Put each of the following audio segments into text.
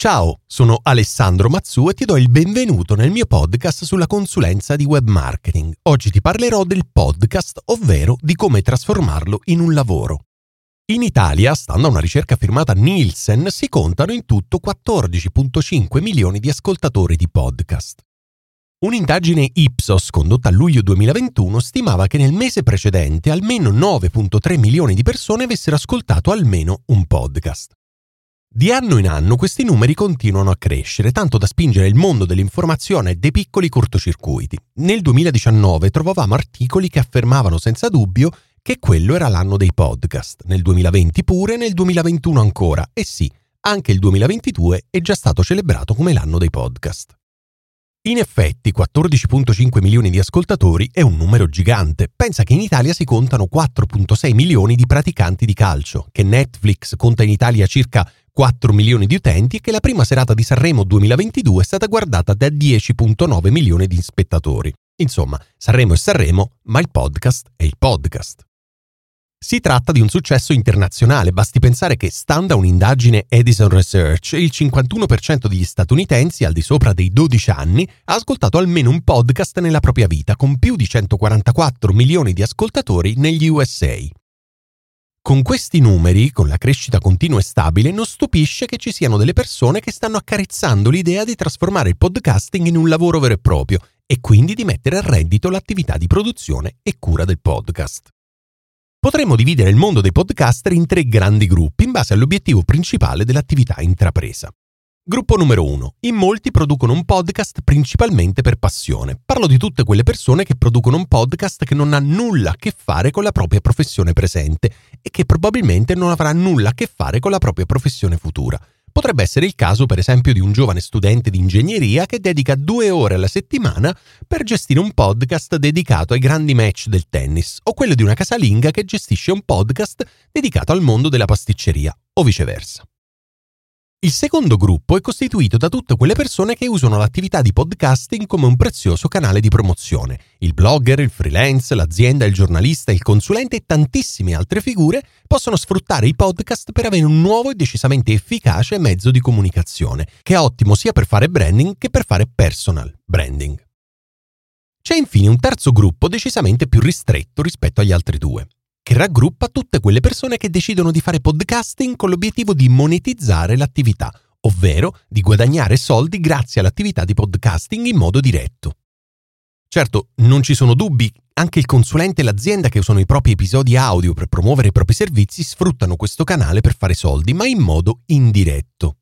Ciao, sono Alessandro Mazzu e ti do il benvenuto nel mio podcast sulla consulenza di web marketing. Oggi ti parlerò del podcast, ovvero di come trasformarlo in un lavoro. In Italia, stando a una ricerca firmata Nielsen, si contano in tutto 14.5 milioni di ascoltatori di podcast. Un'indagine Ipsos condotta a luglio 2021 stimava che nel mese precedente almeno 9.3 milioni di persone avessero ascoltato almeno un podcast. Di anno in anno questi numeri continuano a crescere, tanto da spingere il mondo dell'informazione e dei piccoli cortocircuiti. Nel 2019 trovavamo articoli che affermavano senza dubbio che quello era l'anno dei podcast, nel 2020 pure, nel 2021 ancora, e sì, anche il 2022 è già stato celebrato come l'anno dei podcast. In effetti 14.5 milioni di ascoltatori è un numero gigante. Pensa che in Italia si contano 4.6 milioni di praticanti di calcio, che Netflix conta in Italia circa 4 milioni di utenti e che la prima serata di Sanremo 2022 è stata guardata da 10.9 milioni di spettatori. Insomma, Sanremo è Sanremo, ma il podcast è il podcast. Si tratta di un successo internazionale, basti pensare che, stando a un'indagine Edison Research, il 51% degli statunitensi al di sopra dei 12 anni ha ascoltato almeno un podcast nella propria vita, con più di 144 milioni di ascoltatori negli USA. Con questi numeri, con la crescita continua e stabile, non stupisce che ci siano delle persone che stanno accarezzando l'idea di trasformare il podcasting in un lavoro vero e proprio e quindi di mettere a reddito l'attività di produzione e cura del podcast. Potremmo dividere il mondo dei podcaster in tre grandi gruppi in base all'obiettivo principale dell'attività intrapresa. Gruppo numero 1. In molti producono un podcast principalmente per passione. Parlo di tutte quelle persone che producono un podcast che non ha nulla a che fare con la propria professione presente e che probabilmente non avrà nulla a che fare con la propria professione futura. Potrebbe essere il caso, per esempio, di un giovane studente di ingegneria che dedica due ore alla settimana per gestire un podcast dedicato ai grandi match del tennis, o quello di una casalinga che gestisce un podcast dedicato al mondo della pasticceria, o viceversa. Il secondo gruppo è costituito da tutte quelle persone che usano l'attività di podcasting come un prezioso canale di promozione. Il blogger, il freelance, l'azienda, il giornalista, il consulente e tantissime altre figure possono sfruttare i podcast per avere un nuovo e decisamente efficace mezzo di comunicazione, che è ottimo sia per fare branding che per fare personal branding. C'è infine un terzo gruppo decisamente più ristretto rispetto agli altri due che raggruppa tutte quelle persone che decidono di fare podcasting con l'obiettivo di monetizzare l'attività, ovvero di guadagnare soldi grazie all'attività di podcasting in modo diretto. Certo, non ci sono dubbi, anche il consulente e l'azienda che usano i propri episodi audio per promuovere i propri servizi sfruttano questo canale per fare soldi, ma in modo indiretto.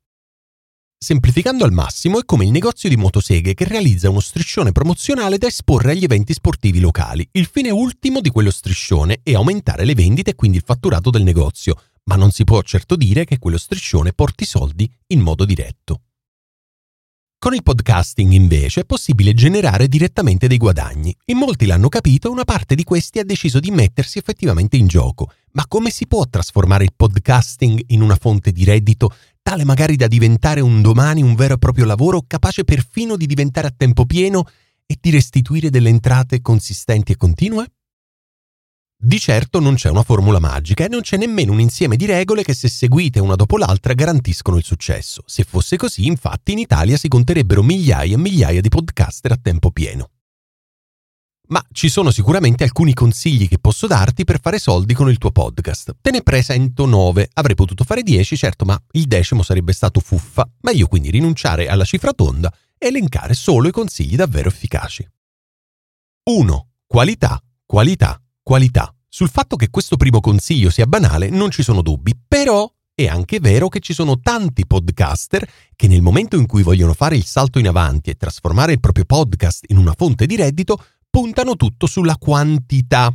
Semplificando al massimo è come il negozio di motoseghe che realizza uno striscione promozionale da esporre agli eventi sportivi locali. Il fine ultimo di quello striscione è aumentare le vendite e quindi il fatturato del negozio, ma non si può certo dire che quello striscione porti soldi in modo diretto. Con il podcasting invece è possibile generare direttamente dei guadagni. In molti l'hanno capito una parte di questi ha deciso di mettersi effettivamente in gioco. Ma come si può trasformare il podcasting in una fonte di reddito tale magari da diventare un domani un vero e proprio lavoro capace perfino di diventare a tempo pieno e di restituire delle entrate consistenti e continue? Di certo non c'è una formula magica e non c'è nemmeno un insieme di regole che se seguite una dopo l'altra garantiscono il successo. Se fosse così, infatti, in Italia si conterebbero migliaia e migliaia di podcaster a tempo pieno ma ci sono sicuramente alcuni consigli che posso darti per fare soldi con il tuo podcast. Te ne presento 9, avrei potuto fare 10, certo, ma il decimo sarebbe stato fuffa, meglio quindi rinunciare alla cifra tonda e elencare solo i consigli davvero efficaci. 1. Qualità, qualità, qualità. Sul fatto che questo primo consiglio sia banale non ci sono dubbi, però è anche vero che ci sono tanti podcaster che nel momento in cui vogliono fare il salto in avanti e trasformare il proprio podcast in una fonte di reddito puntano tutto sulla quantità.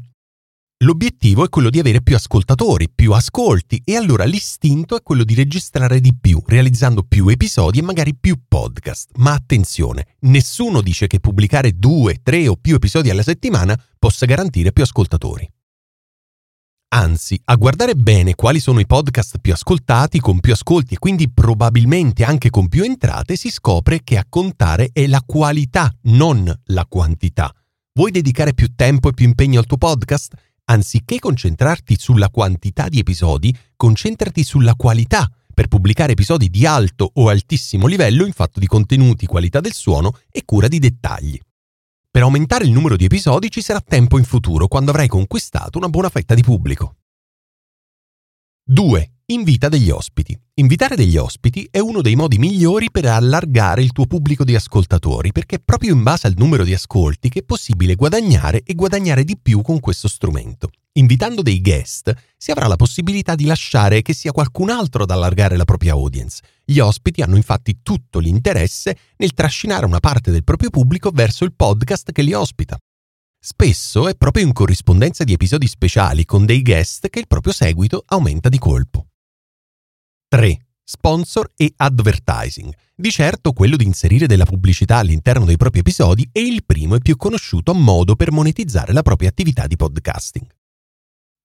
L'obiettivo è quello di avere più ascoltatori, più ascolti e allora l'istinto è quello di registrare di più, realizzando più episodi e magari più podcast. Ma attenzione, nessuno dice che pubblicare due, tre o più episodi alla settimana possa garantire più ascoltatori. Anzi, a guardare bene quali sono i podcast più ascoltati, con più ascolti e quindi probabilmente anche con più entrate, si scopre che a contare è la qualità, non la quantità. Vuoi dedicare più tempo e più impegno al tuo podcast? Anziché concentrarti sulla quantità di episodi, concentrati sulla qualità, per pubblicare episodi di alto o altissimo livello in fatto di contenuti, qualità del suono e cura di dettagli. Per aumentare il numero di episodi ci sarà tempo in futuro quando avrai conquistato una buona fetta di pubblico. 2. Invita degli ospiti. Invitare degli ospiti è uno dei modi migliori per allargare il tuo pubblico di ascoltatori, perché è proprio in base al numero di ascolti che è possibile guadagnare e guadagnare di più con questo strumento. Invitando dei guest si avrà la possibilità di lasciare che sia qualcun altro ad allargare la propria audience. Gli ospiti hanno infatti tutto l'interesse nel trascinare una parte del proprio pubblico verso il podcast che li ospita. Spesso è proprio in corrispondenza di episodi speciali con dei guest che il proprio seguito aumenta di colpo. 3. Sponsor e advertising. Di certo quello di inserire della pubblicità all'interno dei propri episodi è il primo e più conosciuto modo per monetizzare la propria attività di podcasting.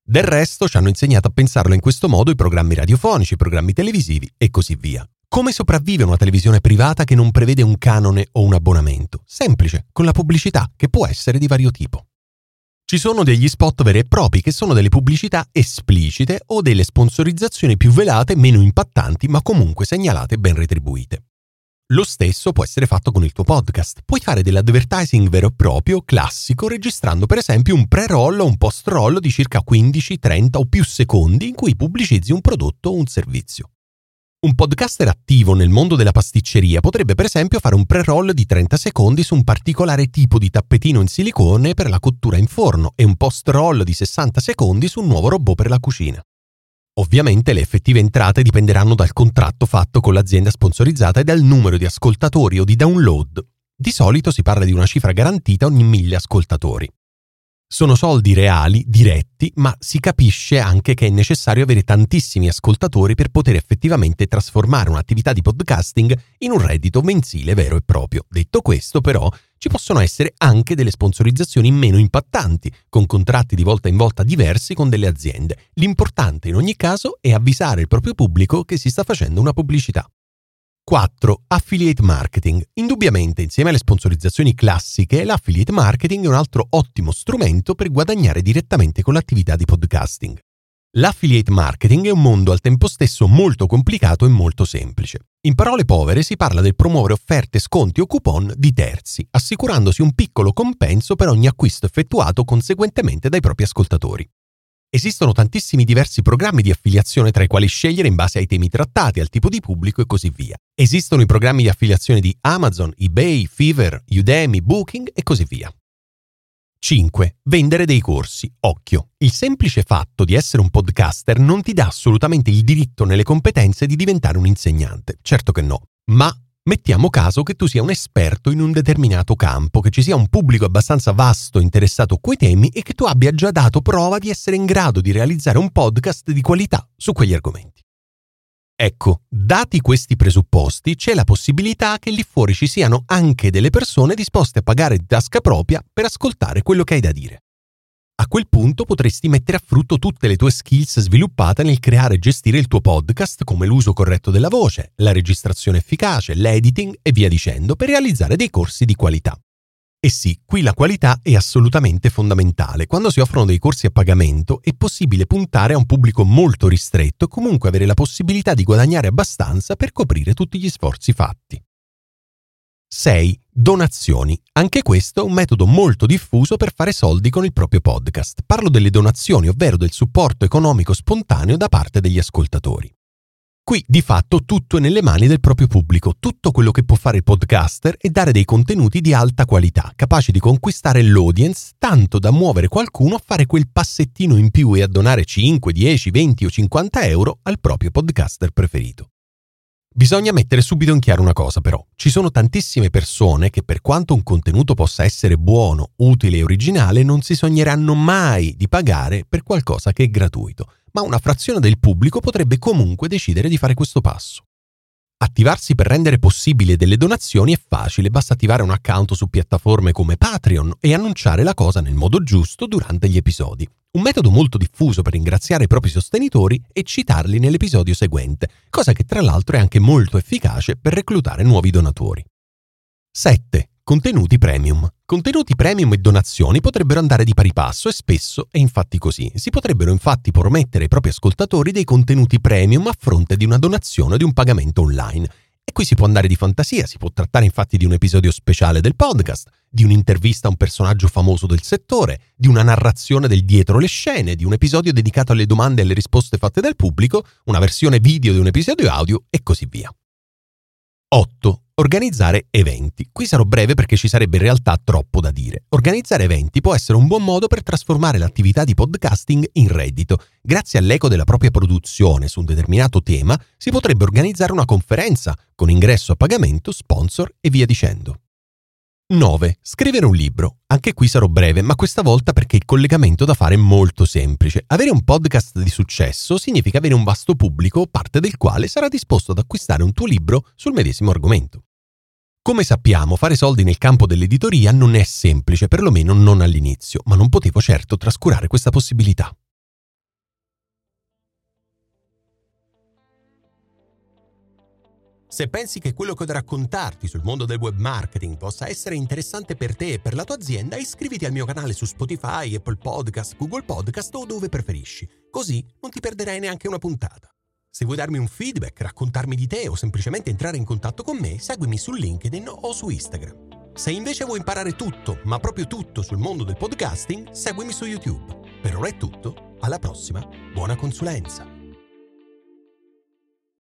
Del resto ci hanno insegnato a pensarlo in questo modo i programmi radiofonici, i programmi televisivi e così via. Come sopravvive una televisione privata che non prevede un canone o un abbonamento? Semplice, con la pubblicità, che può essere di vario tipo. Ci sono degli spot veri e propri che sono delle pubblicità esplicite o delle sponsorizzazioni più velate, meno impattanti, ma comunque segnalate e ben retribuite. Lo stesso può essere fatto con il tuo podcast. Puoi fare dell'advertising vero e proprio, classico, registrando per esempio un pre-roll o un post-roll di circa 15, 30 o più secondi in cui pubblicizzi un prodotto o un servizio. Un podcaster attivo nel mondo della pasticceria potrebbe per esempio fare un pre-roll di 30 secondi su un particolare tipo di tappetino in silicone per la cottura in forno e un post-roll di 60 secondi su un nuovo robot per la cucina. Ovviamente le effettive entrate dipenderanno dal contratto fatto con l'azienda sponsorizzata e dal numero di ascoltatori o di download. Di solito si parla di una cifra garantita ogni mille ascoltatori. Sono soldi reali, diretti, ma si capisce anche che è necessario avere tantissimi ascoltatori per poter effettivamente trasformare un'attività di podcasting in un reddito mensile vero e proprio. Detto questo, però, ci possono essere anche delle sponsorizzazioni meno impattanti, con contratti di volta in volta diversi con delle aziende. L'importante in ogni caso è avvisare il proprio pubblico che si sta facendo una pubblicità. 4. Affiliate marketing. Indubbiamente, insieme alle sponsorizzazioni classiche, l'affiliate marketing è un altro ottimo strumento per guadagnare direttamente con l'attività di podcasting. L'affiliate marketing è un mondo al tempo stesso molto complicato e molto semplice. In parole povere si parla del promuovere offerte, sconti o coupon di terzi, assicurandosi un piccolo compenso per ogni acquisto effettuato conseguentemente dai propri ascoltatori. Esistono tantissimi diversi programmi di affiliazione tra i quali scegliere in base ai temi trattati, al tipo di pubblico e così via. Esistono i programmi di affiliazione di Amazon, eBay, Fiverr, Udemy, Booking e così via. 5. Vendere dei corsi. Occhio, il semplice fatto di essere un podcaster non ti dà assolutamente il diritto nelle competenze di diventare un insegnante. Certo che no. Ma Mettiamo caso che tu sia un esperto in un determinato campo, che ci sia un pubblico abbastanza vasto interessato a quei temi e che tu abbia già dato prova di essere in grado di realizzare un podcast di qualità su quegli argomenti. Ecco, dati questi presupposti, c'è la possibilità che lì fuori ci siano anche delle persone disposte a pagare di tasca propria per ascoltare quello che hai da dire. A quel punto potresti mettere a frutto tutte le tue skills sviluppate nel creare e gestire il tuo podcast come l'uso corretto della voce, la registrazione efficace, l'editing e via dicendo per realizzare dei corsi di qualità. E sì, qui la qualità è assolutamente fondamentale. Quando si offrono dei corsi a pagamento è possibile puntare a un pubblico molto ristretto e comunque avere la possibilità di guadagnare abbastanza per coprire tutti gli sforzi fatti. 6. Donazioni. Anche questo è un metodo molto diffuso per fare soldi con il proprio podcast. Parlo delle donazioni, ovvero del supporto economico spontaneo da parte degli ascoltatori. Qui di fatto tutto è nelle mani del proprio pubblico, tutto quello che può fare il podcaster è dare dei contenuti di alta qualità, capaci di conquistare l'audience tanto da muovere qualcuno a fare quel passettino in più e a donare 5, 10, 20 o 50 euro al proprio podcaster preferito. Bisogna mettere subito in chiaro una cosa però, ci sono tantissime persone che per quanto un contenuto possa essere buono, utile e originale non si sogneranno mai di pagare per qualcosa che è gratuito, ma una frazione del pubblico potrebbe comunque decidere di fare questo passo. Attivarsi per rendere possibile delle donazioni è facile, basta attivare un account su piattaforme come Patreon e annunciare la cosa nel modo giusto durante gli episodi. Un metodo molto diffuso per ringraziare i propri sostenitori è citarli nell'episodio seguente, cosa che tra l'altro è anche molto efficace per reclutare nuovi donatori. 7. Contenuti premium. Contenuti premium e donazioni potrebbero andare di pari passo e spesso è infatti così. Si potrebbero infatti promettere ai propri ascoltatori dei contenuti premium a fronte di una donazione o di un pagamento online. E qui si può andare di fantasia, si può trattare infatti di un episodio speciale del podcast, di un'intervista a un personaggio famoso del settore, di una narrazione del dietro le scene, di un episodio dedicato alle domande e alle risposte fatte dal pubblico, una versione video di un episodio audio e così via. 8. Organizzare eventi. Qui sarò breve perché ci sarebbe in realtà troppo da dire. Organizzare eventi può essere un buon modo per trasformare l'attività di podcasting in reddito. Grazie all'eco della propria produzione su un determinato tema si potrebbe organizzare una conferenza con ingresso a pagamento, sponsor e via dicendo. 9. Scrivere un libro. Anche qui sarò breve, ma questa volta perché il collegamento da fare è molto semplice. Avere un podcast di successo significa avere un vasto pubblico, parte del quale sarà disposto ad acquistare un tuo libro sul medesimo argomento. Come sappiamo, fare soldi nel campo dell'editoria non è semplice, perlomeno non all'inizio, ma non potevo certo trascurare questa possibilità. Se pensi che quello che ho da raccontarti sul mondo del web marketing possa essere interessante per te e per la tua azienda, iscriviti al mio canale su Spotify, Apple Podcast, Google Podcast o dove preferisci, così non ti perderai neanche una puntata. Se vuoi darmi un feedback, raccontarmi di te o semplicemente entrare in contatto con me, seguimi su LinkedIn o su Instagram. Se invece vuoi imparare tutto, ma proprio tutto sul mondo del podcasting, seguimi su YouTube. Per ora è tutto, alla prossima, buona consulenza!